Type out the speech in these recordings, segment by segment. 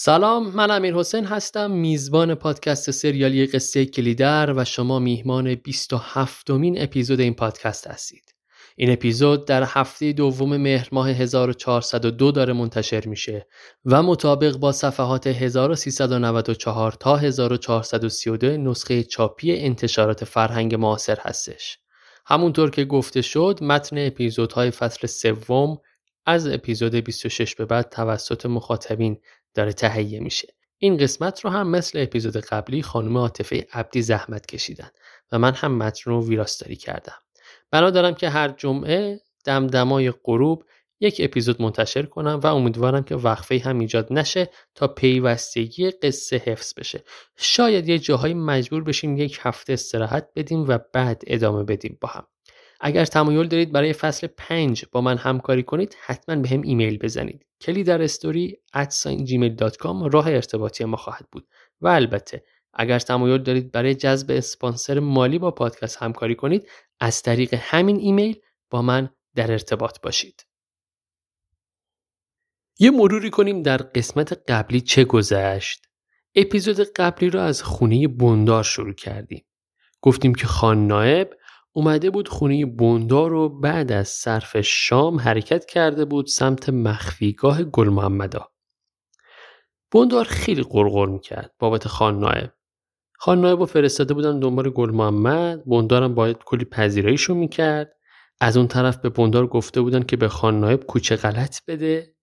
سلام من امیر حسین هستم میزبان پادکست سریالی قصه کلیدر و شما میهمان 27 مین اپیزود این پادکست هستید. این اپیزود در هفته دوم مهر ماه 1402 داره منتشر میشه و مطابق با صفحات 1394 تا 1432 نسخه چاپی انتشارات فرهنگ معاصر هستش. همونطور که گفته شد متن اپیزودهای فصل سوم از اپیزود 26 به بعد توسط مخاطبین داره تهیه میشه. این قسمت رو هم مثل اپیزود قبلی خانم عاطفه عبدی زحمت کشیدن و من هم متن رو ویراستاری کردم. بنا دارم که هر جمعه دمدمای غروب یک اپیزود منتشر کنم و امیدوارم که وقفه هم ایجاد نشه تا پیوستگی قصه حفظ بشه. شاید یه جاهایی مجبور بشیم یک هفته استراحت بدیم و بعد ادامه بدیم با هم. اگر تمایل دارید برای فصل 5 با من همکاری کنید حتما به هم ایمیل بزنید. کلی در استوری gmail.com راه ارتباطی ما خواهد بود. و البته اگر تمایل دارید برای جذب اسپانسر مالی با پادکست همکاری کنید از طریق همین ایمیل با من در ارتباط باشید. یه مروری کنیم در قسمت قبلی چه گذشت. اپیزود قبلی را از خونه بندار شروع کردیم. گفتیم که خان نایب اومده بود خونه بوندار رو بعد از صرف شام حرکت کرده بود سمت مخفیگاه گل محمدا. بوندار خیلی قرقر می‌کرد بابت خان نایب. خان نایب رو فرستاده بودن دنبال گل محمد بوندارم باید کلی پذیراییشو می‌کرد از اون طرف به بوندار گفته بودن که به خان نایب کوچه غلط بده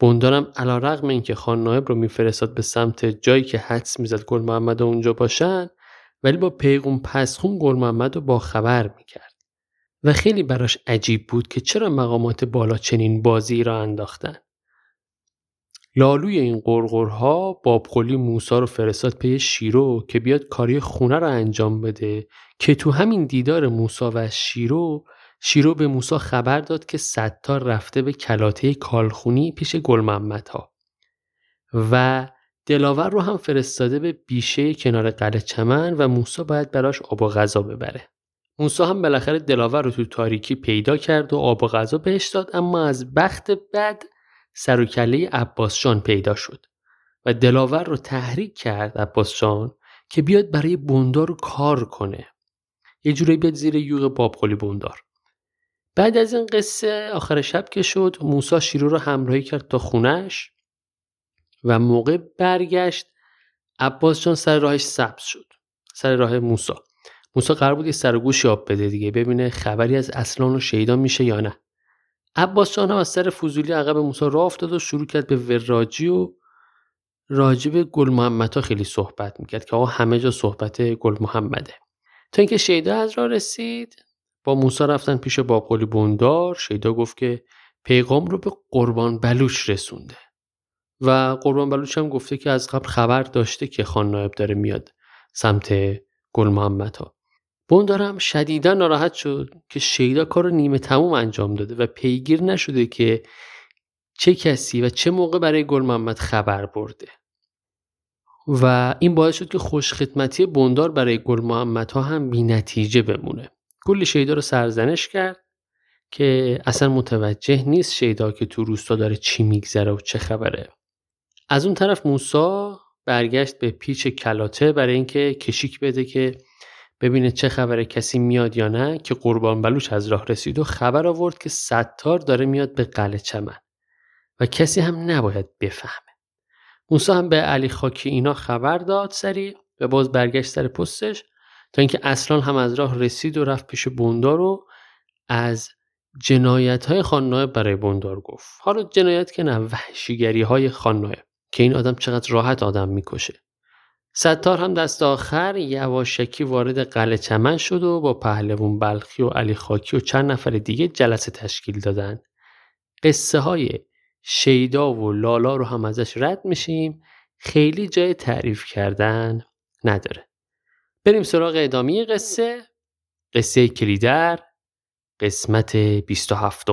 بوندارم علا رقم این که خان نایب رو میفرستاد به سمت جایی که حدس می‌زد گل محمد اونجا باشن ولی با پیغون پسخون گل محمد رو با خبر می‌کرد و خیلی براش عجیب بود که چرا مقامات بالا چنین بازی را انداختن. لالوی این قرقرها بابقلی موسا رو فرستاد پی شیرو که بیاد کاری خونه رو انجام بده که تو همین دیدار موسا و شیرو شیرو به موسا خبر داد که ستار رفته به کلاته کالخونی پیش گل ها و دلاور رو هم فرستاده به بیشه کنار قلعه چمن و موسا باید براش آب و غذا ببره. موسا هم بالاخره دلاور رو تو تاریکی پیدا کرد و آب و غذا بهش داد اما از بخت بد سر و کله عباس پیدا شد و دلاور رو تحریک کرد عباس جان که بیاد برای بوندار کار کنه. یه جوری بیاد زیر یوغ بابقلی بوندار. بعد از این قصه آخر شب که شد موسا شیرو رو همراهی کرد تا خونش و موقع برگشت عباس چون سر راهش سبز شد سر راه موسا موسا قرار بود یه سر گوش آب بده دیگه ببینه خبری از اصلان و شیدا میشه یا نه. عباس جان هم از سر فضولی عقب موسا راه افتاد و شروع کرد به وراجی و راجب گل محمد ها خیلی صحبت می‌کرد که آقا همه جا صحبت گل محمده. تا اینکه شیدا از راه رسید با موسا رفتن پیش بابقلی بوندار شیدا گفت که پیغام رو به قربان بلوش رسونده. و قربان بلوچ هم گفته که از قبل خبر داشته که خان نایب داره میاد سمت گل محمد ها بوندارم شدیدا ناراحت شد که شیدا کار نیمه تموم انجام داده و پیگیر نشده که چه کسی و چه موقع برای گل محمد خبر برده. و این باعث شد که خوشخدمتی بوندار برای گل محمد ها هم بی نتیجه بمونه. کل شیدا رو سرزنش کرد که اصلا متوجه نیست شیدا که تو روستا داره چی میگذره و چه خبره. از اون طرف موسا برگشت به پیچ کلاته برای اینکه کشیک بده که ببینه چه خبره کسی میاد یا نه که قربان بلوچ از راه رسید و خبر آورد که ستار داره میاد به قلعه چمن و کسی هم نباید بفهمه. موسا هم به علی خاکی اینا خبر داد سریع و باز برگشت سر پستش تا اینکه اصلا هم از راه رسید و رفت پیش بوندار رو از جنایت های برای بوندار گفت. حالا جنایت که نه وحشیگری های خان که این آدم چقدر راحت آدم می‌کشه. ستار هم دست آخر یواشکی وارد قلعه چمن شد و با پهلوون بلخی و علی خاکی و چند نفر دیگه جلسه تشکیل دادن. قصه های شیدا و لالا رو هم ازش رد میشیم. خیلی جای تعریف کردن نداره. بریم سراغ ادامه قصه. قصه کلیدر قسمت 27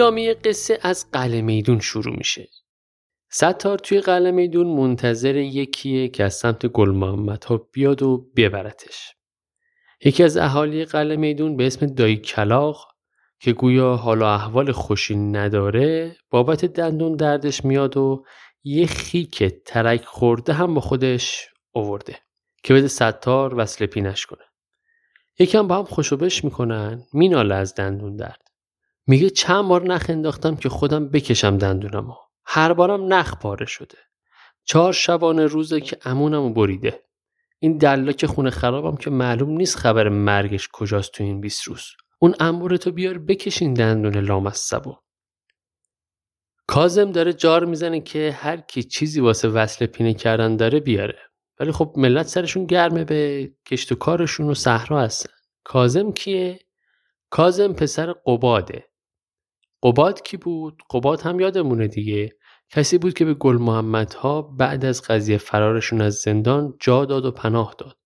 ادامه قصه از قلعه میدون شروع میشه. ستار توی قلعه میدون منتظر یکیه که از سمت گل محمد ها بیاد و ببرتش. یکی از اهالی قلعه میدون به اسم دایی کلاق که گویا حالا احوال خوشی نداره بابت دندون دردش میاد و یه خیک ترک خورده هم با خودش آورده که بده ستار وصل پینش کنه یکم با هم خوشوبش می‌کنن میناله از دندون درد. میگه چند بار نخ انداختم که خودم بکشم دندونمو هر بارم نخ پاره شده. چهار شبانه روزه که امونمو بریده. این دلاک خونه خرابم که معلوم نیست خبر مرگش کجاست تو این 20 روز. اون انبورتو بیار بکشین دندون لامصبو کازم داره جار می‌زنه که هر کی چیزی واسه وصل پینه کردن داره بیاره. ولی خب ملت سرشون گرمه به کشت و کارشون و صحرا هستن. کازم کیه؟ کازم پسر قباده. قباد کی بود؟ قباد هم یادمونه دیگه. کسی بود که به گل محمد ها بعد از قضیه فرارشون از زندان جا داد و پناه داد.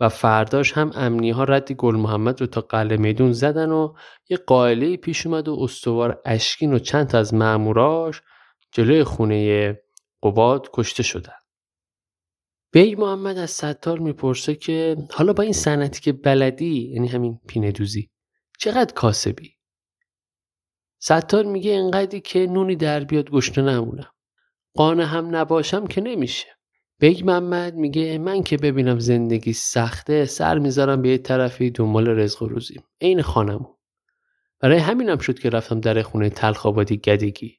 و فرداش هم امنی ها رد گل محمد رو تا قلعه میدون زدن و یه قائله پیش اومد و استوار اشکین و چند از معموراش جلوی خونه قباد کشته شدن. بیگ محمد از ستار می‌پرسه که حالا با این صنعتی که بلدی یعنی همین پینه دوزی چقدر کاسبی؟ ستار میگه انقدری که نونی در بیاد گشنه نمونم. قانع هم نباشم که نمیشه. بیگ محمد میگه من که ببینم زندگی سخته سر می‌ذارم به یه طرفی دنبال رزق و روزیم. عین خانمون. برای همینم شد که رفتم در خونه تلخابادی گدگی.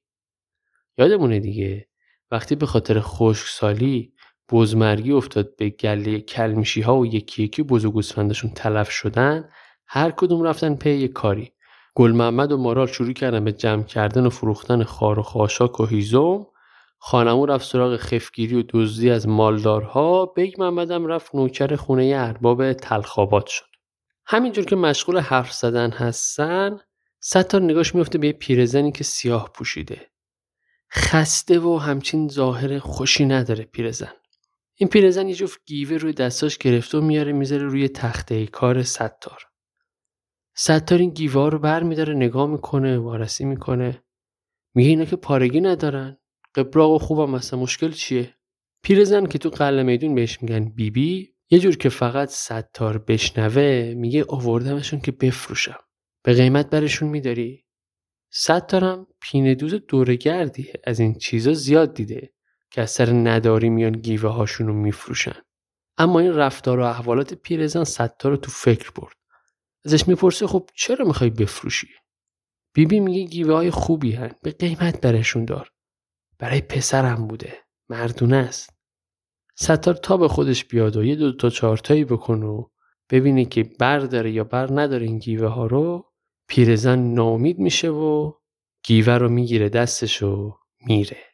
یادمونه دیگه وقتی به خاطر خشکسالی بزمرگی افتاد به گله کلمیشی ها و یکی یکی بز تلف شدن هر کدوم رفتن پی یه کاری. گل محمد و مارال شروع کردن به جمع کردن و فروختن خار و خاشاک و هیزم. خانمو رفت سراغ خفگیری و دزدی از مالدارها. بیگ محمدم رفت نوکر خونه ارباب تلخاباد شد. همینجور که مشغول حرف زدن هستن ستار نگاش میفته به یه پیرزنی که سیاه پوشیده. خسته و همچین ظاهر خوشی نداره پیرزن. این پیرزن یه جفت گیوه روی دستاش گرفته و میاره می‌ذاره روی تخته کار ستار. ستار این گیوه رو بر میداره نگاه می‌کنه وارسی می‌کنه. میگه اینا که پارگی ندارن. قبراق و خوبم مشکل چیه؟ پیرزن که تو قلعه میدون بهش میگن بیبی بی، یه جور که فقط ستار بشنوه میگه آوردمشون که بفروشم. به قیمت برشون میداری. ستارم پینه دوز دورگردیه از این چیزا زیاد دیده که از سر نداری میان گیوه هاشون رو میفروشن. اما این رفتار و احوالات پیرزن ستار رو تو فکر برد. ازش می‌پرسه خب چرا می‌خوای بفروشی؟ بیبی میگه گیوه های خوبی هن به قیمت برشون دار. برای پسرم بوده مردونه است. ستار تا به خودش بیاد و یه دو تا چارتایی بکن و ببینه که بر داره یا بر نداره این گیوه ها رو. پیرزن ناامید میشه و گیوه رو می‌گیره دستش و میره.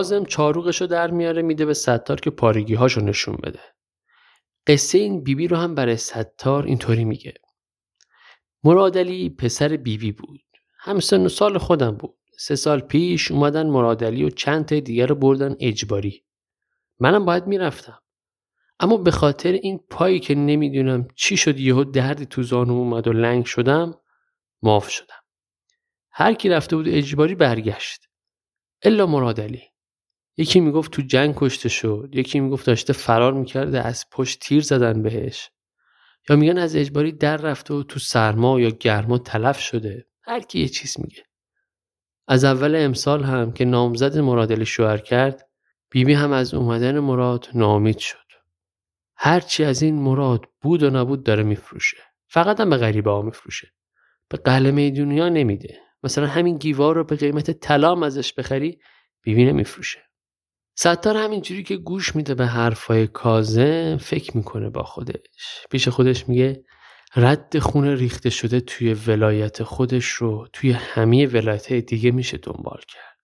کازم چاروغشو در میاره میده به ستار که پارگی هاشو نشون بده. قصه این بیبی رو هم برای ستار اینطوری میگه. مرادلی پسر بیبی بود. هم سن و سال خودم بود. سه سال پیش اومدن مرادلی و چند تا دیگر رو بردن اجباری. منم باید می‌رفتم. اما به خاطر این پایی که نمی‌دونم چی شد یهو دردی تو زانو اومد و لنگ شدم معاف شدم. هر کی رفته بود اجباری برگشت. الا مرادلی. یکی می‌گفت تو جنگ کشته شد یکی می‌گفت داشته فرار می‌کرده از پشت تیر زدن بهش. یا میگن از اجباری در رفته و تو سرما یا گرما تلف شده. هر کی یه چیز میگه. از اول امسال هم که نامزد مرادل شوهر کرد بیبی هم از اومدن مراد نامید شد. هرچی از این مراد بود و نبود داره میفروشه. فقط هم به غریبه ها میفروشه. به قلمه دنیا نمیده. مثلا همین گیوار رو به قیمت طلا ازش بخری بیبی نمیفروشه. ستار همینجوری که گوش میده به حرفای کازم فکر می‌کنه با خودش. پیش خودش میگه رد خون ریخته شده توی ولایت خودش رو توی همه ولایت دیگه میشه دنبال کرد.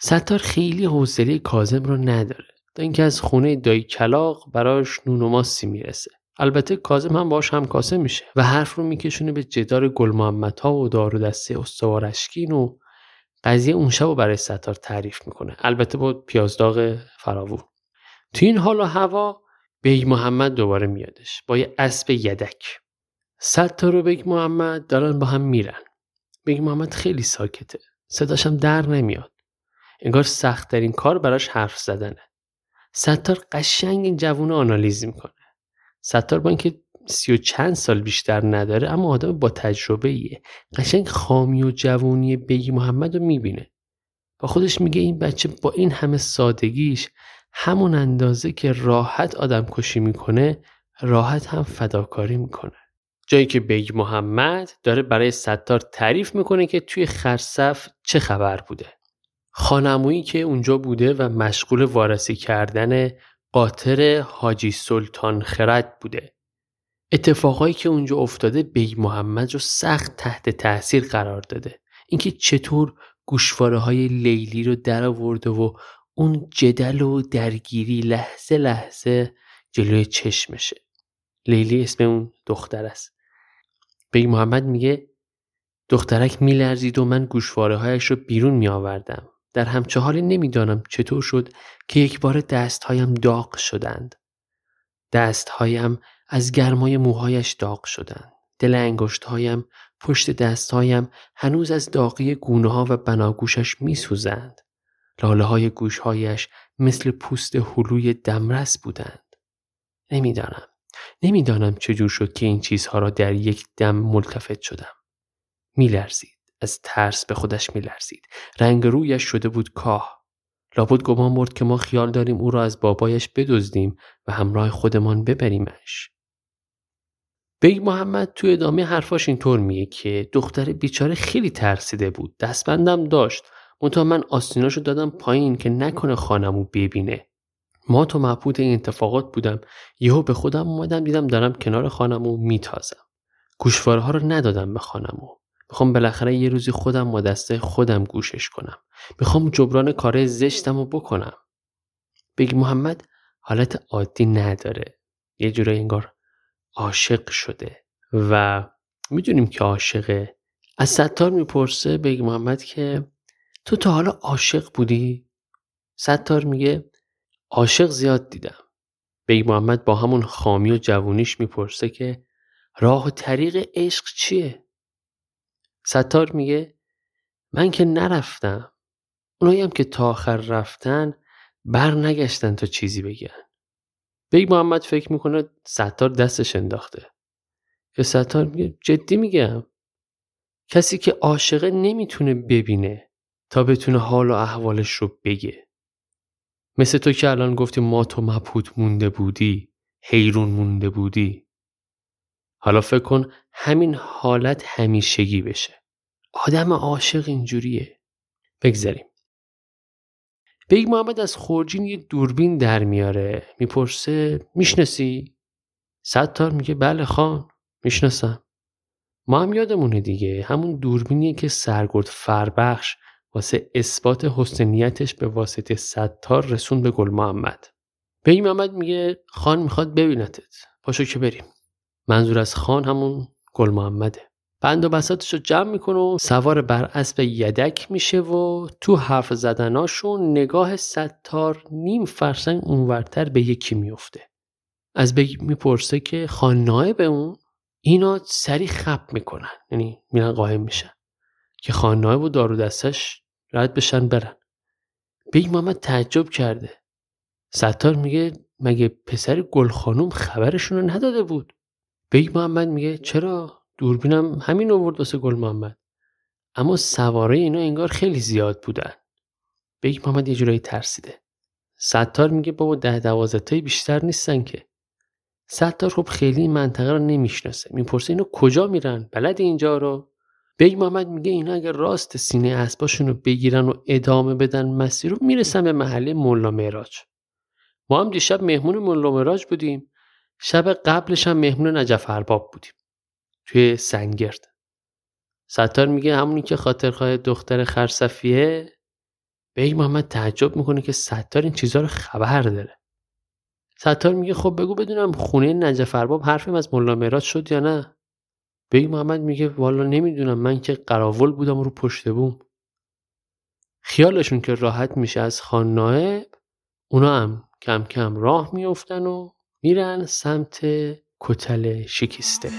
ستار خیلی حوصله کازم رو نداره. تا اینکه از خونه دایی کلاق براش نون و ماسی می‌رسه. البته کاظم هم باش هم کاسه میشه و حرف رو میکشونه به جدال گل محمد ها و دار و دسته استوار اشکین و قضیه اون شب رو برای ستار تعریف می‌کنه. البته با پیازداغ فراوون. تو این حال و هوا بیگ محمد دوباره میادش. با یه اسب یدک. ستار و بیگ محمد دارن با هم میرن. بیگ محمد خیلی ساکته. صداشم در نمیاد. انگار سختترین کار براش حرف زدنه. ستار قشنگ این جوون آنالیز می‌کنه. ستار با اینکه سی و چند سال بیشتر نداره اما آدم با تجربه ایه قشنگ خامی و جوونی بیگ محمد رو می‌بینه. با خودش میگه این بچه با این همه سادگیش همون اندازه که راحت آدم کشی می‌کنه راحت هم فداکاری می‌کنه. جایی که بیگ محمد داره برای ستار تعریف می‌کنه که توی خرصف چه خبر بوده. خانمویی که اونجا بوده و مشغول وارسی کردن قاطر حاجی سلطان خرد بوده. اتفاقایی که اونجا افتاده بیگ محمد رو سخت تحت تاثیر قرار داده اینکه چطور گوشواره های لیلی رو در آورده و اون جدل و درگیری لحظه لحظه جلوی چشمشه لیلی اسم اون دختر است بیگ محمد میگه دخترک میلرزید و من گوشواره هایش رو بیرون می آوردم. در همچه حالی نمی‌دانم چطور شد که یک بار دستهایم داغ شدند. دستهایم از گرمای موهایش داغ شدند. دل انگشتهایم پشت دستهایم هنوز از داغی گونه ها و بناگوشش می سوزند. لاله های گوشهایش مثل پوست هلوی دمرس بودند. نمی‌دانم. نمی‌دانم چجور شد که این چیزها را در یک دم ملتفت شدم. میلرزید. از ترس به خودش میلرزید. رنگ رویش شده بود کاه. لابد گمان برد که ما خیال داریم او را از بابایش بدزدیم و همراه خودمان ببریمش. بیگ محمد توی ادامه حرفاش اینطور میگه که دختر بیچاره خیلی ترسیده بود. دستبندم داشت. منتها من آستیناشو دادم پایین که نکنه خانمو ببینه. ما تو مبهوت این اتفاقات بودم. یهو به خودم اومدم دیدم دارم کنار خانمو میتازم. گوشواره ها رو ندادم به خانمو. می‌خوام بالاخره یه روزی خودم با دسته خودم گوشش کنم. می‌خوام جبران کار زشتم رو بکنم. بگی محمد حالت عادی نداره. یه جورایی انگار عاشق شده و می‌دونیم که عاشقه از ستار می‌پرسه بگی محمد که تو تا حالا عاشق بودی؟ ستار میگه عاشق زیاد دیدم. بیگ محمد با همون خامی و جوونیش می‌پرسه که راه و طریق عشق چیه؟ ستار میگه من که نرفتم اونایی هم که تا آخر رفتن بر نگشتن تا چیزی بگن بیگ محمد فکر می‌کنه ستار دستش انداخته. که ستار میگه جدی میگم. کسی که عاشقه نمی‌تونه ببینه تا بتونه حال و احوالش رو بگه. مثل تو که الان گفتی ما تو مبهوت مونده بودی حیرون مونده بودی. حالا فکر کن همین حالت همیشگی بشه. آدم عاشق اینجوریه. بگذاریم. بیگ محمد از خورجین یه دوربین در میاره. می‌پرسه می‌شناسی؟ ستار میگه بله خان می‌شناسم. ما هم یادمونه دیگه. همون دوربینیه که سرگرد فربخش واسه اثبات حسن نیتش به واسطه ستار رسون به گل محمد. بیگ محمد میگه خان می‌خواد ببینتت. پاشو که بریم. منظور از خان همون گل محمده. بند و بساطش رو جمع می‌کنه و سوار بر اسب یدک میشه و تو حرف زدناشون نگاه ستار نیم فرسنگ اونورتر به یکی میفته از بیگ می‌پرسه که خان به اون؟ اینا سری خپ می‌کنن. یعنی میرن قایم میشن. که خان و دار و دستش رد بشن برن. بیگ محمد تعجب کرده. ستار میگه مگه پسر گل خانوم خبرشون رو نداده بود؟ بیگ محمد میگه چرا؟ دوربینم همین آورد واسه گل محمد. اما سواره اینا انگار خیلی زیاد بودن. بیگ محمد یه جورایی ترسیده. ستار میگه بابا ده دوازده تایی بیشتر نیستن که. ستار خب خیلی این منطقه رو نمی‌شناسه. می‌پرسه اینا کجا میرن؟ بلدی اینجا رو؟ بیگ محمد میگه اینا اگر راست سینه اسباشون رو بگیرن و ادامه بدن مسیر رو می‌رسن به محله ملا معراج. ما هم دیشب مهمون ملا معراج بودیم. شب قبلش هم مهمون نجف ارباب بودیم. توی سنگرد. ستار میگه همونی که خاطرخواه دختر خرصفیه بیگ محمد تعجب می‌کنه که ستار این چیزها رو خبر داره. ستار میگه خب بگو بدونم خونه نجف ارباب حرفیم از ملا معراج شد یا نه؟ بیگ محمد میگه والا نمی‌دونم من که قراول بودم رو پشت بوم. خیالشون که راحت میشه از خان اونا هم کم کم راه میفتن و میرن سمت کتل شکسته.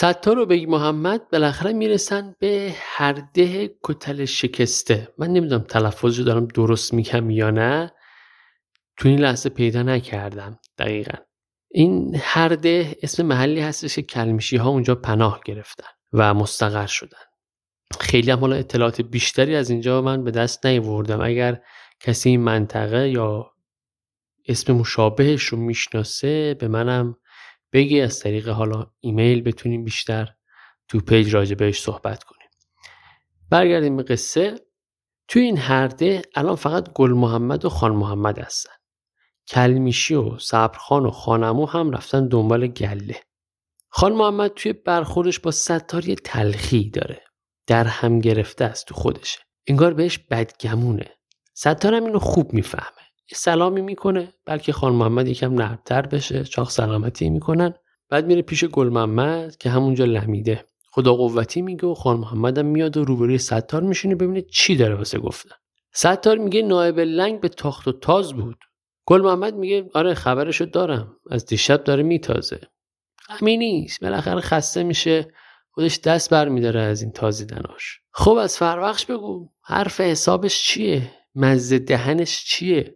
ستار رو بگی محمد بالاخره می‌رسن به هرده کتل شکسته. من نمی‌دونم تلفظ رو دارم درست میگم یا نه. تو این لحظه پیدا نکردم دقیقا. این هرده اسم محلی هستش که کلمیشی ها اونجا پناه گرفتن و مستقر شدن. خیلی هم حالا اطلاعات بیشتری از اینجا من به دست نیوردم اگر کسی این منطقه یا اسم مشابهش رو می‌شناسه به منم بگی از طریق حالا ایمیل بتونیم بیشتر تو page راجع بهش صحبت کنیم. برگردیم به قصه. توی این هرده الان فقط گل محمد و خان محمد هستن. کلمیشی و صبرخان و خان‌عمو هم رفتن دنبال گله. خان محمد توی برخوردش با ستاری تلخی داره. در هم گرفته است تو خودشه. انگار بهش بدگمونه. ستار هم اینو خوب می‌فهمه. سلامی می‌کنه بلکه خان محمد یکم نرمتر بشه چاق سلامتی می‌کنن. بعد میره پیش گل محمد که همونجا لمیده. خدا قوتی میگه و خان محمد هم میاد و روبروی ستار میشینه ببینه چی داره واسه گفتن. ستار میگه نایب لنگ به تاخت و تاز بود. گل محمد میگه آره خبرشو دارم از دیشب داره میتازه. همین نیست بالاخره خسته میشه خودش دست برمیداره از این تازیدناش خب از فروخش بگو حرف حسابش چیه؟ مزه دهنش چیه؟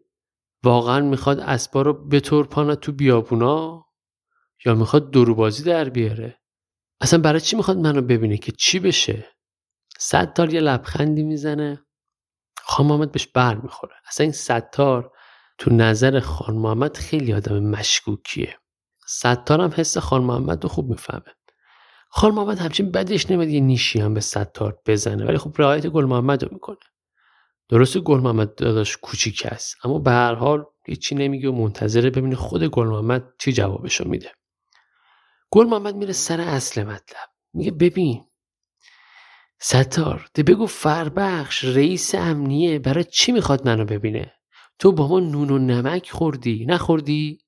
واقعا می‌خواد اسبا رو بترپانه تو بیابونا یا می‌خواد دروبازی در بیاره؟ اصلا برای چی می‌خواد منو ببینه که چی بشه؟ ستار یه لبخندی می‌زنه خان محمد بهش بر می‌خوره. اصلا این ستار تو نظر خان محمد خیلی آدم مشکوکیه. ستار هم حس خان محمد رو خوب می‌فهمه. خان محمد همچین بدش نمیاد یه نیشی هم به ستار بزنه ولی خب رعایت گل محمد رو می‌کنه. درسته گل محمد داداش کوچیک است اما به هر حال هیچی نمیگه و منتظره ببینه خود گل محمد چی جوابشو میده. گل محمد میره سر اصل مطلب. میگه ببین ستار ده بگو فربخش رئیس امنیه برای چی می‌خواد منو ببینه؟ تو با ما نون و نمک خوردی نخوردی؟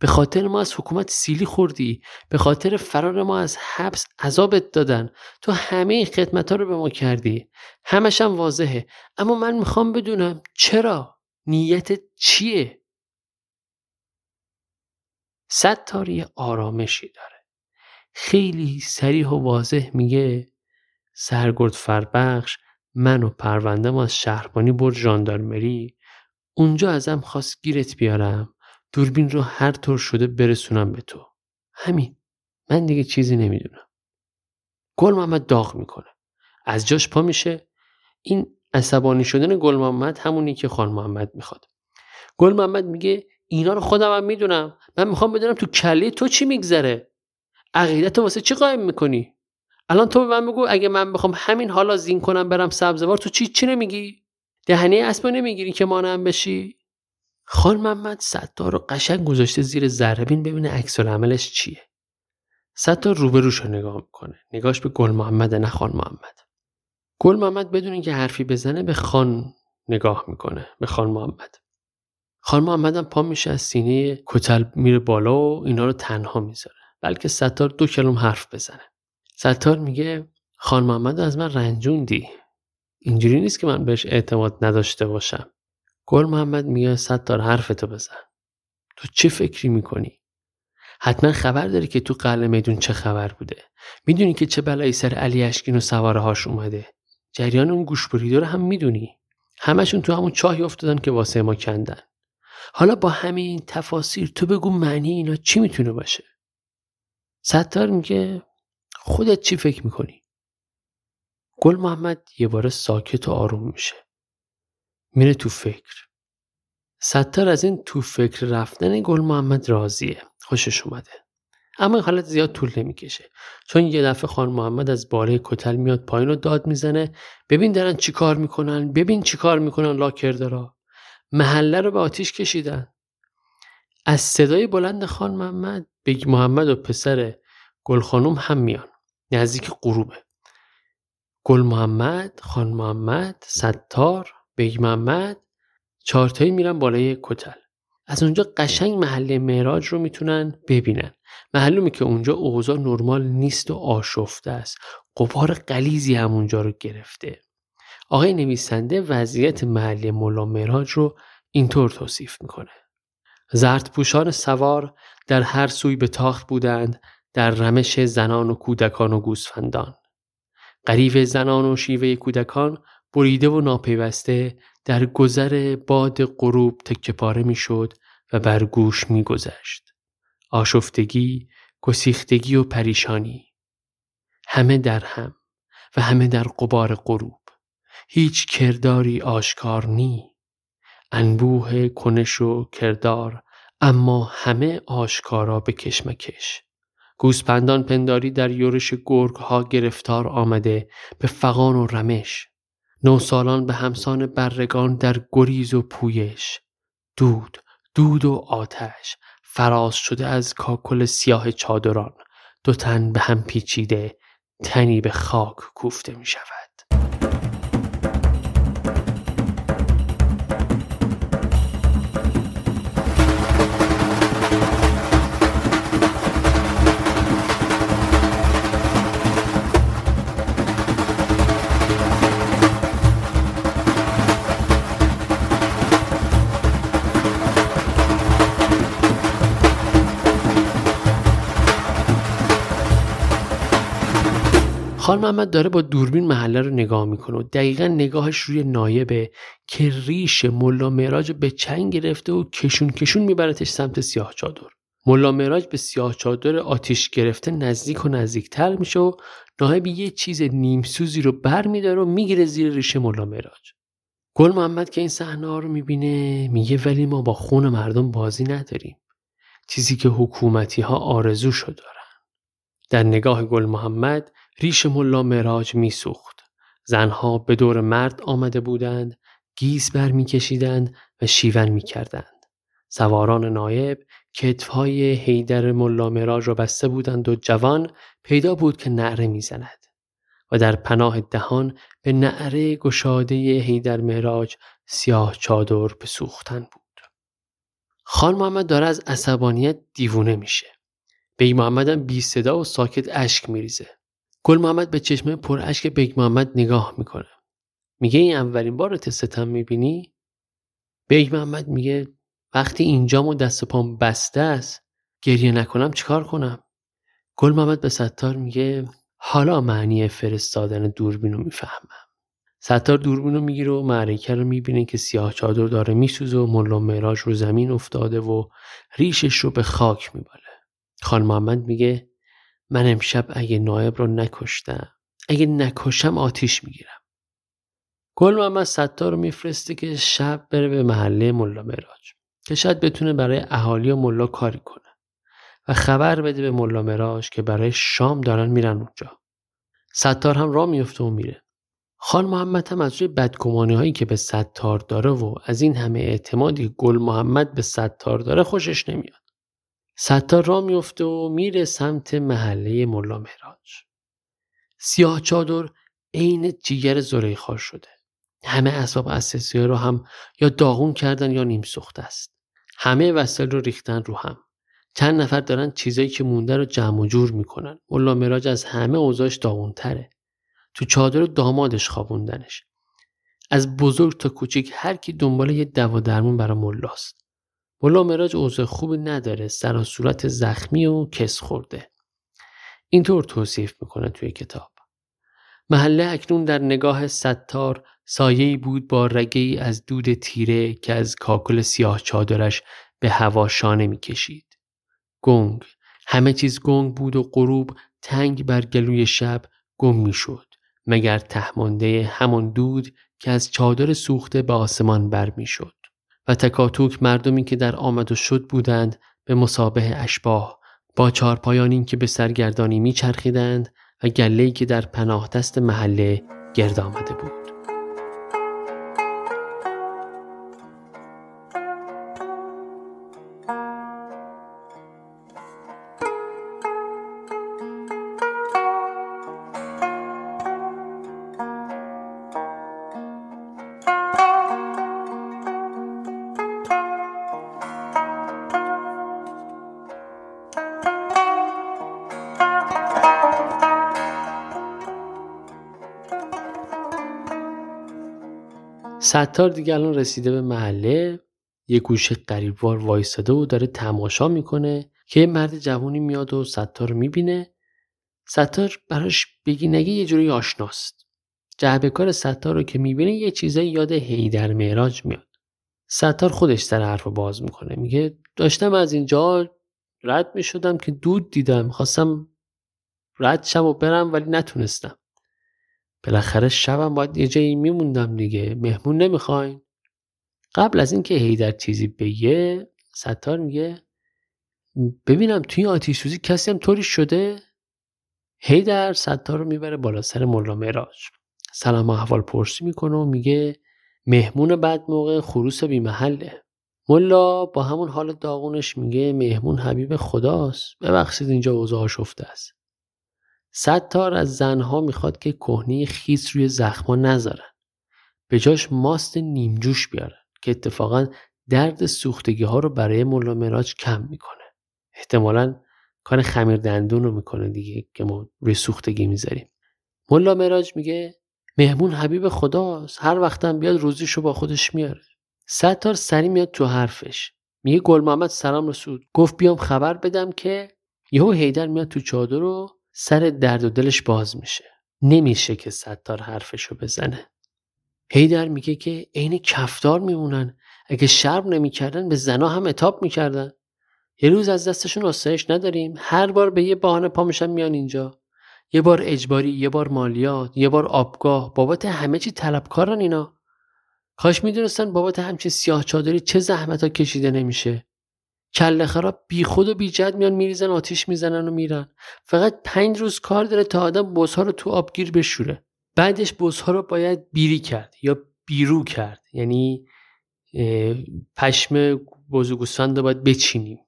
به خاطر ما از حکومت سیلی خوردی به خاطر فرار ما از حبس عذابت دادن. تو همه این خدمت ها رو به ما کردی. همش هم واضحه. اما من می‌خوام بدونم چرا؟ نیت چیه؟ ستاری آرامشی داره. خیلی سریح و واضح میگه سرگرد فربخش من و پرونده ما از شهربانی برد ژاندارمری. اونجا ازم خواست گیرت بیارم. دوربین رو هر طور شده برسونم به تو. همین. من دیگه چیزی نمی‌دونم. گل محمد داغ می‌کنه. از جاش پا میشه. این عصبانی شدن گل محمد همونی که خان محمد می‌خواد. گل محمد میگه اینا رو خودم هم می‌دونم. من می‌خوام بدونم تو کله تو چی میگذره؟ عقیدت واسه چی قایم می‌کنی؟ الان تو به من بگو اگه من بخوام همین حالا زین کنم برم سبزوار تو چی چی نمیگی؟ دهنه اسب نمی‌گیری که مانم بشی؟ خان محمد ستار رو قشنگ گذاشته زیر ذربین ببینه عکس عملش چیه. ستار روبروش رو نگاه می‌کنه. نگاش به گل محمد نه خان محمد. گل محمد بدون اینکه حرفی بزنه به خان نگاه می‌کنه به خان محمد. خان محمد هم پا میشه از سینه کتل میره بالا و اینا رو تنها می‌ذاره. بلکه ستار دو کلم حرف بزنه. ستار میگه خان محمد از من رنجوندی. اینجوری نیست که من بهش اعتماد نداشته باشم. گل محمد میگه ستار حرفتو بزن. تو چه فکری می‌کنی؟ حتما خبر داری که تو قلعه میدون چه خبر بوده. می‌دونی که چه بلایی سر علی اشکین و سواره هاش اومده. جریان اون گوش رو هم می‌دونی. همشون تو همون چاهی افتادن که واسه ما کندن. حالا با همین تفاسیر تو بگو معنی اینا چی می‌تونه باشه؟ ستار میگه خودت چی فکر می‌کنی؟ گل محمد یه بار ساکت و آروم میشه. میره تو فکر. ستار از این تو فکر رفتن گل محمد راضیه خوشش اومده. اما این حالت زیاد طول نمی‌کشه. چون یه دفعه خان محمد از بالای کتل میاد پایین رو داد می‌زنه. ببین دارن چی کار می‌کنن؟ ببین چی کار می‌کنن لاکردارا محله رو به آتیش کشیدن. از صدای بلند خان محمد بیگ محمد و پسر گل خانوم هم میان. نزدیک غروبه. گل محمد خان محمد ستار بیگ محمد چارتایی میرن بالای کتل. از اونجا قشنگ محله معراج رو می‌تونن ببینن. معلومه که اونجا اوضاع نرمال نیست و آشفته است. غبار غلیظی هم اونجا رو گرفته. آقای نویسنده وضعیت محله ملا معراج رو اینطور توصیف می‌کنه. زرد پوشان سوار در هر سوی به تاخت بودند در رمش زنان و کودکان و گوسفندان. قریب زنان و شیوه کودکان بریده و ناپیوسته در گذر باد غروب تکه پاره می‌شد و بر گوش میگذشت. آشفتگی گسیختگی و پریشانی. همه در هم و همه در قبار غروب. هیچ کرداری آشکار نی. انبوه کنش و کردار اما همه آشکارا به کشمکش. گوسپندان پنداری در یورش گرگ ها گرفتار آمده به فقان و رمش. نوسالان به همسان برگان در گریز و پویش. دود دود و آتش. فراز شده از کاکل سیاه چادران. دو تن به هم پیچیده تنی به خاک کوفته می شود خان محمد داره با دوربین محله رو نگاه می‌کنه و دقیقا نگاهش روی نایبه که ریش ملا معراج به چنگ گرفته و کشون کشون میبرتش سمت سیاه چادر. ملا معراج به سیاه چادر آتیش گرفته نزدیک و نزدیکتر میشه و نایب یه چیز نیمسوزی رو بر میداره و می‌گیره زیر ریش ملا معراج. گل محمد که این صحنه رو می‌بینه میگه ولی ما با خون مردم بازی نداریم. چیزی که حکومتی ها آرزوشو دارن. در نگاه گل محمد ریش ملا مراج میسوخت. زنها به دور مرد آمده بودند، گیس بر میکشیدند و شیون می‌کردند. سواران نایب کتفهای حیدر ملا مراج را بسته بودند و جوان پیدا بود که نعره می‌زند و در پناه دهان به نعره گشاده حیدر مراج سیاه چادر به بود. خان محمد داره از عصبانیت دیوونه میشه. بیگ هم بی صدا و ساکت اشک میریزه. گل محمد به چشمه پر اشک بیگ محمد نگاه می‌کنه. میگه این اولین بارته ستم می‌بینی؟ بیگ محمد میگه وقتی اینجام و دست پام بسته است گریه نکنم چیکار کنم؟ گل محمد به ستار میگه حالا معنی فرستادن دوربین رو می‌فهمم. ستار دوربین رو می‌گیره و معرکه رو می‌بینه که سیاه چادر داره میسوزه و ملا معراج رو زمین افتاده و ریشش رو به خاک میباله. خان محمد میگه من امشب اگه نایب رو نکشتم اگه نکشم آتیش می‌گیرم. گل محمد ستار رو میفرسته که شب بره به محله ملا مراج که شاید بتونه برای اهالی و ملا کاری کنه و خبر بده به ملا مراج که برای شام دارن میرن اونجا. ستار هم راه میفته و میره. خان محمد هم از روی بدگمانی هایی که به ستار داره و از این همه اعتمادی گل محمد به ستار داره خوشش نمیاد. ستار را میفته و میره سمت محله ملا مهراج سیاه چادر عین جیگر زریخا شده. همه اسباب اساسی رو هم یا داغون کردن یا نیم سوخته است. همه وسایل رو ریختن رو هم. چند نفر دارن چیزایی که مونده رو جمع و جور می‌کنن. ملا مراج از همه اوضاعش داغون تره تو چادر دامادش خوابوندنش. از بزرگ تا کوچیک هر کی دنبال یه دوا درمون برای ملاست. ملا مراج اوضاع خوبی نداره سر و صورت زخمی و کس خورده. اینطور توصیف می‌کنه توی کتاب. محله اکنون در نگاه ستار سایه‌ای بود با رگه‌ای از دود تیره که از کاکل سیاه چادرش به هوا شانه می‌کشید. گنگ همه چیز گنگ بود و غروب تنگ بر گلوی شب گم می‌شد مگر تهمانده همان دود که از چادر سوخته به آسمان بر می‌شد و تکاتوک مردمی که در آمد و شد بودند به مسابه اشباه. با چارپایانی که به سرگردانی میچرخیدند و گله‌ای که در پناه دست محله گرد آمده بود. ستار دیگه الان رسیده به محله. یه گوشه قریبوار وایستاده و داره تماشا می‌کنه که یه مرد جوانی میاد و ستار می‌بینه. ستار براش بگی نگه یه جوری آشناست. جعبه کار ستار رو که می‌بینه یه چیزایی یاد هیدر معراج میاد. ستار خودش سر حرف رو باز می‌کنه میگه داشتم از اینجا رد می‌شدم که دود دیدم خواستم رد شم و برم ولی نتونستم. بالاخره شبم باید یه جایی میموندم دیگه. مهمون نمی‌خواین؟ قبل از اینکه هیدر چیزی بگه ستار میگه ببینم توی آتیش سوزی کسی هم طوری شده؟ هیدر ستار رو می‌بره بالا سر ملا مراج سلام احوال پرسی می‌کنه و میگه مهمون بعد موقع خروس بی محله ملا با همون حال داغونش میگه مهمون حبیب خداست. ببخشید اینجا اوضاع شفته است. ستار از زنها می‌خواد که کهنه خیس روی زخما نذارن. به جاش ماست نیمجوش بیارن که اتفاقا درد سوختگی ها رو برای ملا مراج کم می‌کنه. احتمالا کار خمیر دندون رو می‌کنه دیگه که ما روی سوختگی می‌ذاریم. ملا مراج میگه مهمون حبیب خداست هر وقتم بیاد روزیشو با خودش میاره. ستار سری میاد تو حرفش. میگه گل محمد سلام رسود گفت بیام خبر بدم که یهو هیدر میاد تو چادر رو سر درد و دلش باز میشه. نمیشه که ستار حرفشو بزنه. هیدر میگه که عین کفدار میمونن. اگه شرم نمی‌کردن به زنا هم اتاب می‌کردن. یه روز از دستشون آسایش نداریم. هر بار به یه بهانه پا میشن میان اینجا. یه بار اجباری یه بار مالیات یه بار آبگاه. بابت همه چی طلبکارن اینا. کاش می‌دونستن بابت همچین سیاه چادری چه زحمت ها کشیده نمیشه. کله خراب بی خود و بی جد میان میریزن آتیش می‌زنن و میرن. فقط پنج روز کار داره تا آدم بزها رو تو آبگیر بشوره. بعدش بزها رو باید بیری کرد یا بیرو کرد. یعنی پشم بز رو باید بچینیم.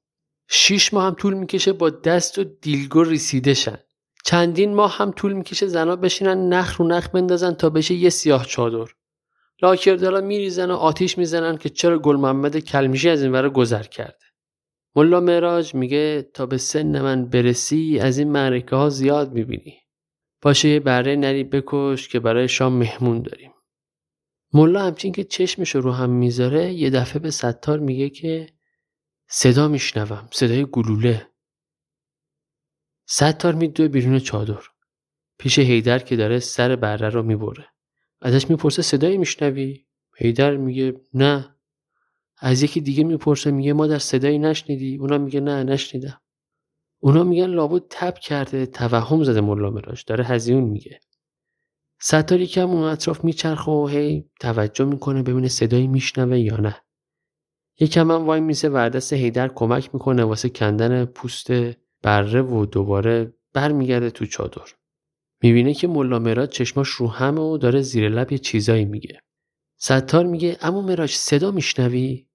شیش ماه هم طول می‌کشه با دست و دیلگو ریسیده شن چندین ماه هم طول می‌کشه زنا بشینن نخ رو نخ بندازن تا بشه یه سیاه چادر. لاکردالا میریزن و آتیش می‌زنن که چرا گل محمد کلمیشی از این گذر کرده؟ ملا معراج میگه تا به سن من برسی از این معرکه ها زیاد می‌بینی. باشه یه بره نری بکش که برای شام مهمون داریم. ملا همچین که چشمش رو هم می‌ذاره یه دفعه به ستار میگه که صدا میشنوم صدای گلوله. ستار میدوه بیرون چادر. پیش هیدر که داره سر بره رو می‌بره. ازش می‌پرسه صدایی میشنوی؟ هیدر میگه نه. از یکی دیگه می‌پرسه میگه ما در صدایی نشنیدی؟ اونا میگه نه نشنیدم. اونا میگن لابد تب کرده توهم زده ملا مراج داره هزیون میگه. ستار یکم اون اطراف میچرخه و هی توجه می‌کنه ببینه صدایی میشنوه یا نه. یکم هم وای میسه و هیدر کمک می‌کنه واسه کندن پوست بره و دوباره برمیگرده تو چادر. می‌بینه که ملا مراج چشماش رو همه و داره زیر لب یه چیزایی میگه. ستار میگه اما مراج صدا میشنوی؟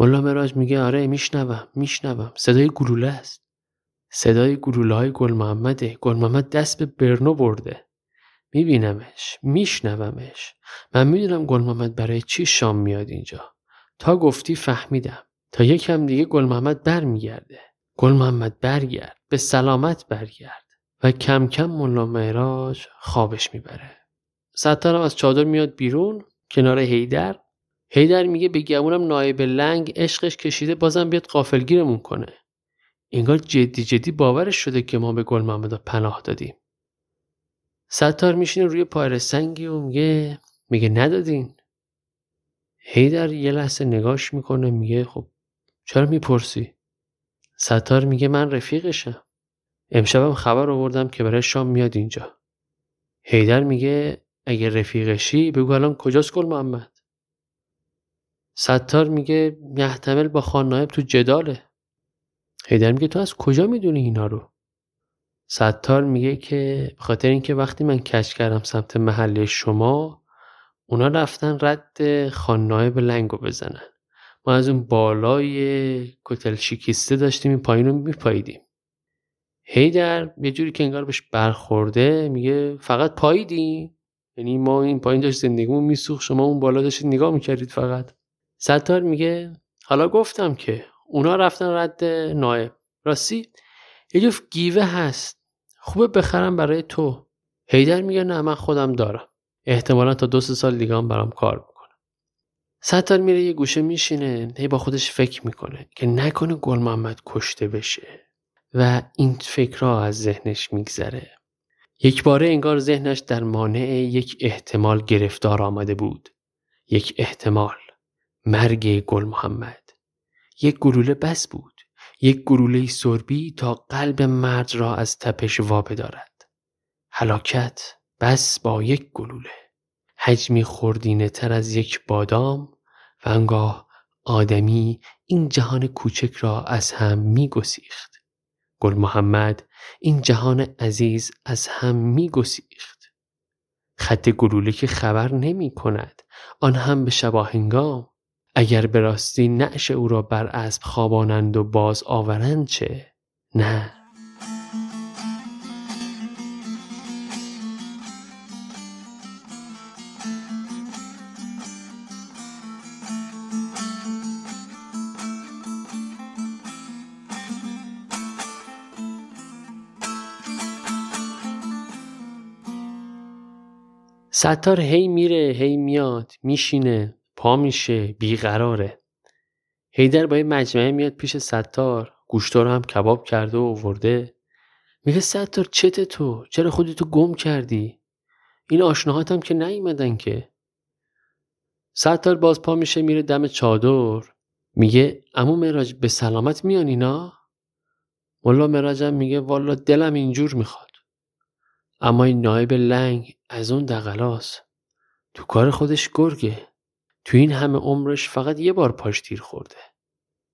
ملا مراج میگه آره میشنوم میشنوم. صدای گلوله است. صدای گلوله های گل محمده. گل محمد دست به برنو برده. میبینمش میشنومش. من می‌دونم گل محمد برای چی شام میاد اینجا. تا گفتی فهمیدم. تا یکم دیگه گل محمد برمیگرده. گل محمد برگرد. به سلامت برگرد. و کم کم ملا مراج خوابش می‌بره. ستارم از چادر میاد بیرون کنار هیدر. هیدر میگه به گمونم نایب لنگ عشقش کشیده بازم بیاد قافلگیرمون کنه. انگار جدی جدی باورش شده که ما به گل محمد پناه دادیم. ستار میشینه روی پای سنگی و میگه میگه ندادین. هیدر یه لحظه نگاش می‌کنه میگه خب چرا می‌پرسی؟ ستار میگه من رفیقشم. امشبم خبر آوردم که برای شام میاد اینجا. هیدر میگه اگه رفیقشی بگو الان کجاست گل محمد؟ ستار میگه محتمل با خان نایب تو جداله. هیدر میگه تو از کجا می‌دونی اینا رو؟ ستار میگه که خاطر اینکه وقتی من کش کردم سمت محله شما اونا رفتن رد خان نایب لنگو بزنن. ما از اون بالای کتل شیکیسته داشتیم این پایین رو میپاییدیم. هیدر یه جوری که انگار بهش برخورده میگه فقط پاییدیم یعنی ما این پایین داشت زندگیمون میسوخ شما اون بالا داشتید نگاه می‌کردید فقط. ستار میگه حالا گفتم که اونا رفتن رد نایب. راستی یه جفت گیوه هست. خوبه بخرم برای تو. هیدر میگه نه من خودم دارم. احتمالا تا دو سال دیگه هم برام کار می‌کنه. ستار میره یه گوشه میشینه هی با خودش فکر می‌کنه که نکنه گل محمد کشته بشه. و این فکرها از ذهنش میگذره. یک باره انگار ذهنش در مانع یک احتمال گرفتار آمده بود. یک احتمال. مرگ گل محمد. یک گلوله بس بود. یک گلوله سربی تا قلب مرد را از تپش وابه دارد. هلاکت بس با یک گلوله. حجمی خردینه تر از یک بادام و انگاه آدمی این جهان کوچک را از هم می گسیخت. گل محمد این جهان عزیز از هم می گسیخت. خط گلوله که خبر نمی کند آن هم به شباهنگام اگر به راستی نعش او را بر اسب خوابانند و باز آورند چه؟ نه. ستار هی میره هی میاد میشینه. پا میشه بیقراره. هیدر با یه مجمعه میاد پیش ستار گوشتار هم کباب کرده و ورده. میگه ستار چته تو؟ چرا خودتو گم کردی؟ این آشناهات هم که نیومدن که. ستار باز پا میشه میره دم چادر. میگه امو مراج به سلامت میان اینا؟ ملا مراجم میگه والا دلم اینجور می‌خواد. اما این نایب لنگ از اون دقلاس تو کار خودش گرگه. تو این همه عمرش فقط یه بار پاش تیر خورده.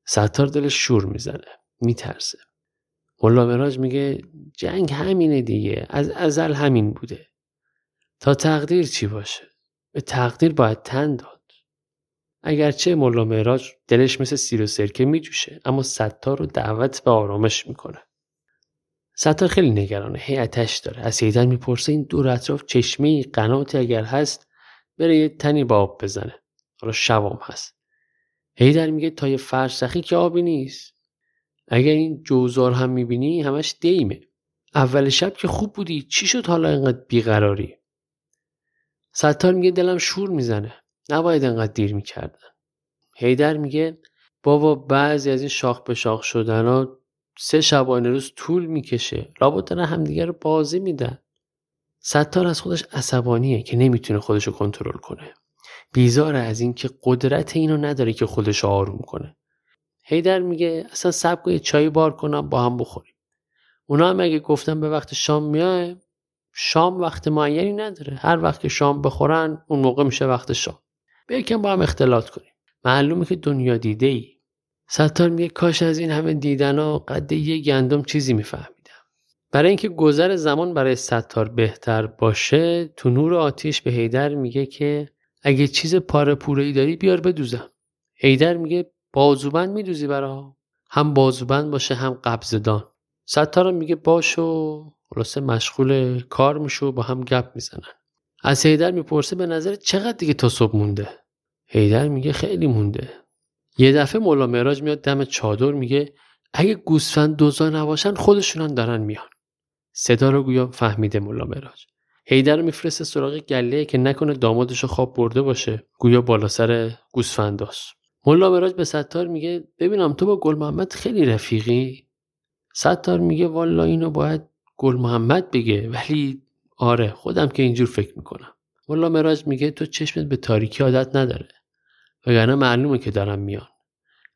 ستار دلش شور می‌زنه میترسه. ملا مراج میگه جنگ همینه دیگه از ازل همین بوده. تا تقدیر چی باشه؟ به تقدیر باید تن داد. اگرچه ملا مراج دلش مثل سیر و سرکه میجوشه اما ستار رو دعوت به آرامش می‌کنه. ستار خیلی نگرانه هیئتش داره. از هیدر می‌پرسه این دور اطراف چشمه قناتی اگر هست بره یه تنی با آب بزنه. حالا شوام هست. هیدر میگه تا یه فرسخی که آبی نیست. اگر این جوزار هم می‌بینی همش دیمه. اول شب که خوب بودی چی شد حالا اینقدر بیقراری؟ ستار میگه دلم شور می‌زنه. نباید انقدر دیر می‌کردن هیدر میگه بابا بعضی از این شاخ به شاخ شدن ها سه شبانه روز طول می‌کشه. لابد دارن همدیگه رو بازی میدن. ستار از خودش عصبانیه که نمی‌تونه خودش رو کنترل کنه. بیزار از اینکه قدرت اینو نداره که خودش آروم کنه. هیدر میگه اصلا سب یه چای بار کنم با هم بخوریم. اونا هم اگه گفتن به وقت شام میای شام وقت معینی نداره. هر وقت که شام بخورن اون موقع میشه وقت شام. بیاکم با هم اختلاط کنیم. معلومه که دنیا دیده ای ستار میگه کاش از این همه دیدن و قد یه گندم چیزی میفهمیدم. برای اینکه گذر زمان برای ستار بهتر باشه تو نور آتیش به هیدر میگه که اگه چیز پاره پوره ای داری بیار بدوزم هیدر میگه بازوبند میدوزی برا. هم بازوبند باشه هم قبضدان ستار میگه باش و خلاصه مشغول کار میشه با هم گپ می‌زنن. از هیدر می‌پرسه به نظر چقدر دیگه تا صبح مونده؟ هیدر میگه خیلی مونده. یه دفعه مولا مراج میاد دم چادر میگه اگه گوسفند دوزا نباشن خودشونان دارن میان. صدا رو گویا فهمیده مولا مراج هیدر رو میفرسته سراغ گله که نکنه دامادش خواب برده باشه. گویا بالا سر گوسفنداست. ملا مراج به ستار میگه ببینم تو با گل محمد خیلی رفیقی؟ ستار میگه والا اینو باید گل محمد بگه. ولی آره خودم که اینجور فکر می‌کنم. ملا مراج میگه تو چشمت به تاریکی عادت نداره. وگرنه معلومه که دارم میان.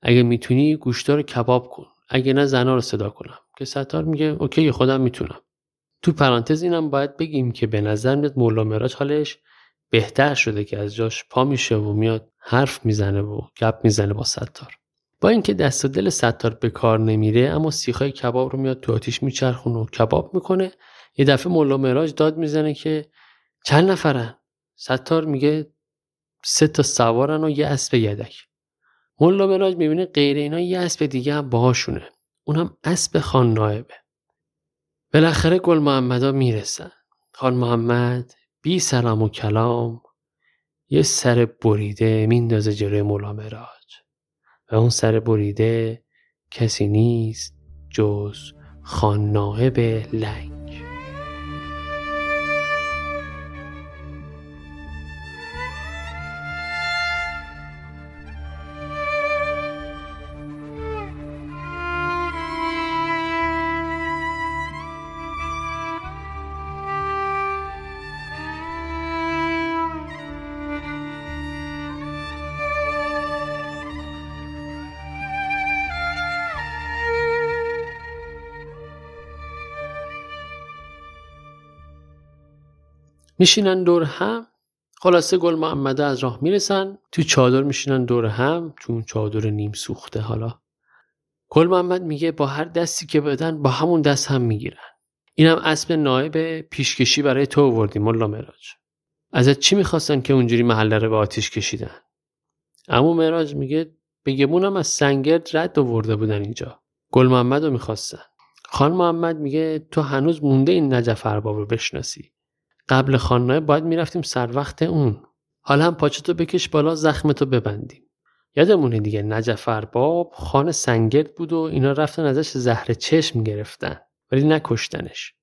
اگه می‌تونی گوشتار کباب کن. اگه نه زنا رو صدا کنم. که ستار میگه اوکی خودم می‌تونم. تو پرانتز اینم باید بگیم که به نظر میاد مولا مراج حالش بهتر شده که از جاش پا میشه و میاد حرف می‌زنه و گپ می‌زنه با ستار. با اینکه دست و دل ستار به کار نمیره اما سیخای کباب رو میاد تو آتیش میچرخونه و کباب می‌کنه. یه دفعه مولا مراج داد می‌زنه که چند نفرن؟ ستار میگه سه تا سوارن و یه اسب یدک. مولا مراج می‌بینه غیر اینا یه اسب دیگه هم باهاشونه. اونم اسب خان نایبه. بالاخره گل محمدا می‌رسن. خان محمد بی سلام و کلام یه سر بریده میندازه جلوی مولا مراج. و اون سر بریده کسی نیست جز خان نایب لنگ. میشینن دور هم. خلاصه گل محمده از راه می‌رسن. تو چادر میشینن دور هم. چون چادر نیم سوخته حالا. گل محمد میگه با هر دستی که بدن با همون دست هم می‌گیرن. اینم اسب نایب پیشکشی برای تو آوردیم ملا مراج. ازت چی می‌خواستن که اونجوری محله رو به آتیش کشیدن؟ اما مراج میگه بگمونم از سنگرد رد آورده بودن اینجا. گل محمد رو می‌خواستن. خان محمد میگه تو هنوز مونده این نجف ارباب رو بشناسی. قبل خانه باید می‌رفتیم سر وقت اون. حالا هم پاچتو بکش بالا زخمتو ببندیم. یادمونه دیگه نجف ارباب خانه سنگرد بود و اینا رفتن ازش زهر چشم گرفتن ولی نکشتنش.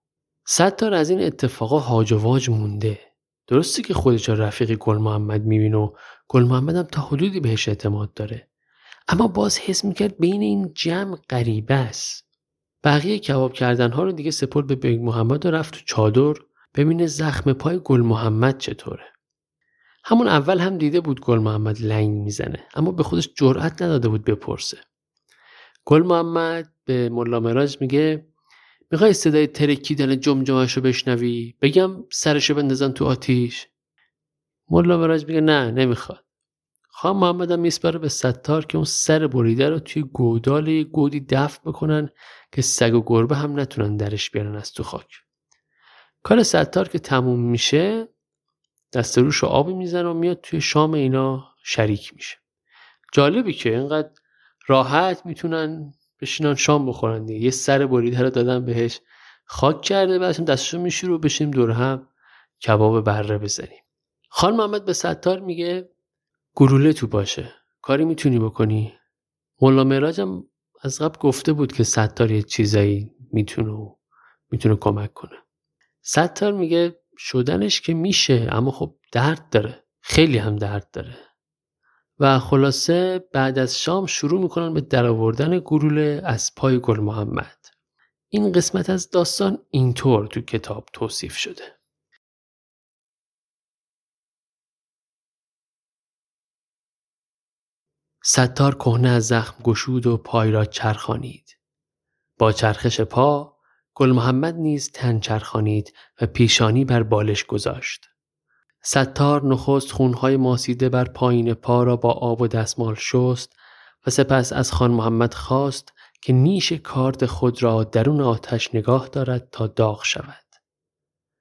صد تا از این اتفاقا هاج و واج مونده. درسته که خودش رفیقی گل محمد می‌بینه و گل محمد هم تا حدودی بهش اعتماد داره. اما باز حس می‌کرد بین این جمع غریبه است. بقیه کباب کردن ها رو دیگه سپرد به بیگ محمد و رفت تو چادر. ببینه زخم پای گل محمد چطوره. همون اول هم دیده بود گل محمد لنگ می‌زنه اما به خودش جرأت نداده بود بپرسه. گل محمد به ملا معراج میگه می‌خوای صدای ترکیدن جمجمهش رو بشنوی؟ بگم سرشو بندازن تو آتیش. ملا مراج میگه نه نمی‌خواد. خان محمد هم میسپره به ستار که اون سر بریده رو توی گودال گودی دفع بکنن که سگ و گربه هم نتونن درش بیارن از تو خاک. کار ستار که تموم میشه دست روش رو آبی می‌زنه و میاد توی شام اینا شریک میشه. جالبی که اینقدر راحت می‌تونن بشینن شام بخورن دیگه. یه سر بریده رو دادن بهش خاک کرده بعدش دستشو میشوره و بشیم دور هم کباب بره بزنیم. خان محمد به ستار میگه گروله تو باشه. کاری می‌تونی بکنی؟ مولا مراجم از قبل گفته بود که ستار یه چیزایی می‌تونه می‌تونه کمک کنه. ستار میگه شدنش که میشه اما خب درد داره. خیلی هم درد داره. و خلاصه بعد از شام شروع می‌کنن به درآوردن گلوله از پای گل محمد. این قسمت از داستان اینطور تو کتاب توصیف شده. ستار کهنه از زخم گشود و پای را چرخانید. با چرخش پا گل محمد نیز تن چرخانید و پیشانی بر بالش گذاشت. ستار نخست خونهای ماسیده بر پایین پا را با آب و دستمال شست و سپس از خان محمد خواست که نیش کارد خود را درون آتش نگاه دارد تا داغ شود.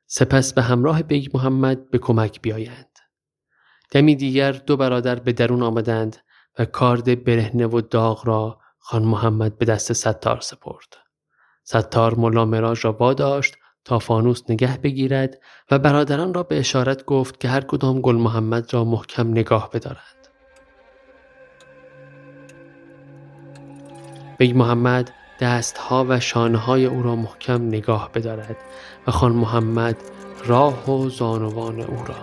سپس به همراه بیگ محمد به کمک بیایند. دمی دیگر دو برادر به درون آمدند و کارد برهنه و داغ را خان محمد به دست ستار سپرد. ستار ملا معراج را واداشت تا فانوس نگه بگیرد و برادران را به اشارت گفت که هر کدام گل محمد را محکم نگاه بدارد. بیگ محمد دستها و شانه‌های او را محکم نگاه بدارد و خان محمد ران و زانوان او را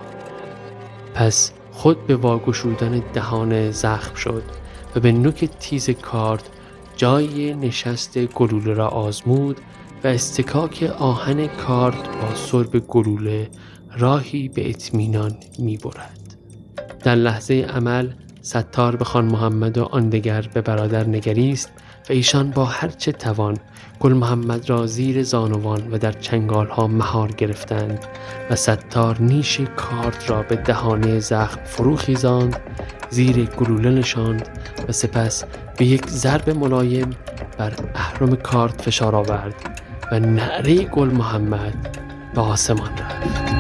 پس خود به واگشودن دهان زخم شد و به نوک تیز کارد جای نشست گلوله را آزمود و اصطکاک آهن کارد با سرب گلوله راهی به اطمینان می برد. در لحظه عمل ستار به خان محمد و آن دگر به برادر نگریست و ایشان با هر چه توان گل محمد را زیر زانوان و در چنگال ها مهار گرفتند و ستار نیش کارد را به دهانه زخم فرو خیزاند زیر گلوله نشاند و سپس به یک ضرب ملایم بر اهرم کارد فشار آورد و نعره گل محمد به آسمان رفت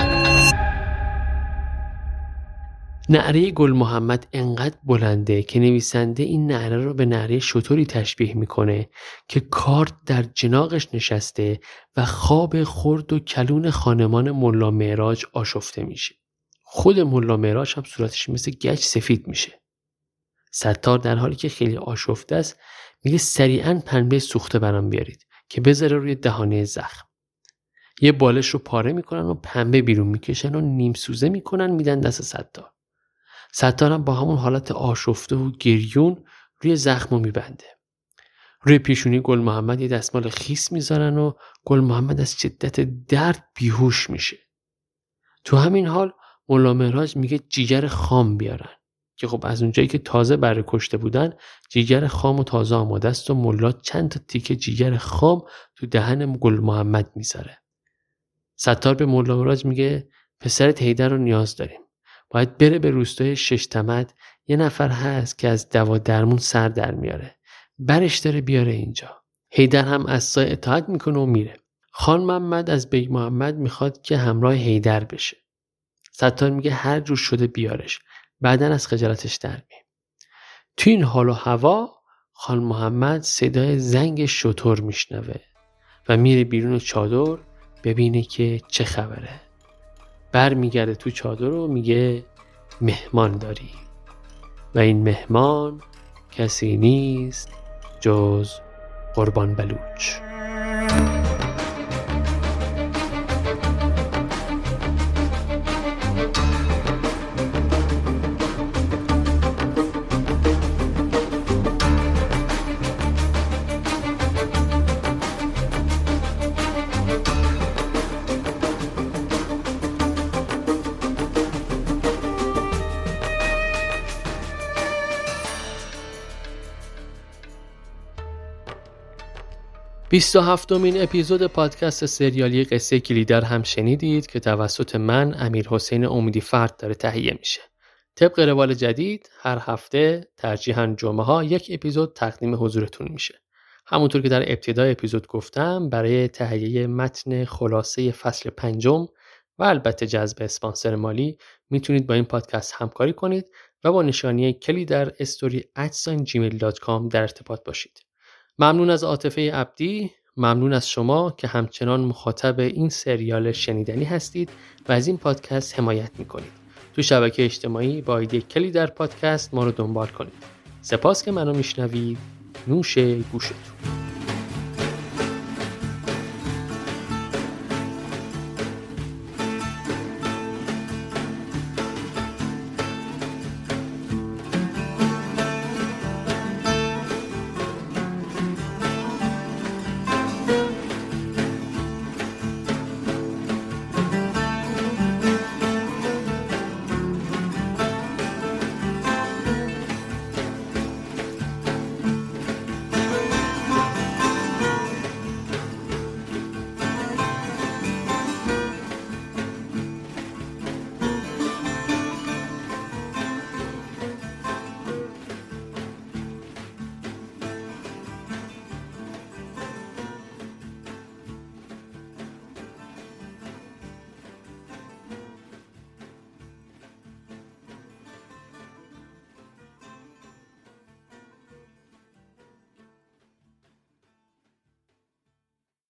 نعره گل محمد انقدر بلنده که نویسنده این نعره رو به نعره شطوری تشبیه می‌کنه که کارت در جناقش نشسته و خواب خرد و کلون خانمان ملا معراج آشفته میشه. خود ملا معراج هم صورتش مثل گچ سفید میشه. ستار در حالی که خیلی آشفته است میگه سریعا پنبه سوخته برام بیارید که بذاره روی دهانه زخم. یه بالش رو پاره می‌کنن و پنبه بیرون می‌کشن و نیم سوزه می‌کنن میدن دست ستار. ستارم با همون حالت آشفته و گریون روی زخم رو میبنده. روی پیشونی گل محمد یه دستمال خیس می‌ذارن و گل محمد از شدت درد بیهوش میشه. تو همین حال مولا مهراج میگه جیگر خام بیارن. که خب از اونجایی که تازه بره کشته بودن جیگر خام و تازه آماده است و ملا چند تا تیکه جیگر خام تو دهن گل محمد می‌ذاره. ستار به معراج میگه پسرت حیدر رو نیاز داریم. باید بره به روستای ششتمد یه نفر هست که از دوا درمون سر در میاره. برش داره بیاره اینجا. حیدر هم از سای اطاعت می‌کنه و میره. خان محمد از بیگ محمد می‌خواد که همراه حیدر بشه. ستار میگه هر جور شده بیارش. بعدا از خجالتش در می تو این حال و هوا خان محمد صدای زنگ شتر میشنوه و میره بیرون چادر ببینه که چه خبره. برمیگرده تو چادر و میگه مهمان داری. و این مهمان کسی نیست جز قربان بلوچ. 27 مین اپیزود پادکست سریالی قصه کلیدر هم شنیدید که توسط من امیر حسین امیدی فرد داره تهیه میشه. طبق روال جدید هر هفته ترجیحاً جمعه ها یک اپیزود تقدیم حضورتون میشه. همونطور که در ابتدای اپیزود گفتم برای تهیه متن خلاصه فصل پنجم و البته جذب اسپانسر مالی می‌تونید با این پادکست همکاری کنید و با نشانی کلی در استوری در ارتباط باشید. ممنون از عاطفه عبدی ممنون از شما که همچنان مخاطب این سریال شنیدنی هستید و از این پادکست حمایت می‌کنید. تو شبکه اجتماعی با ایده کلی در پادکست ما رو دنبال کنید. سپاس که منو میشنوید. نوش گوشتون.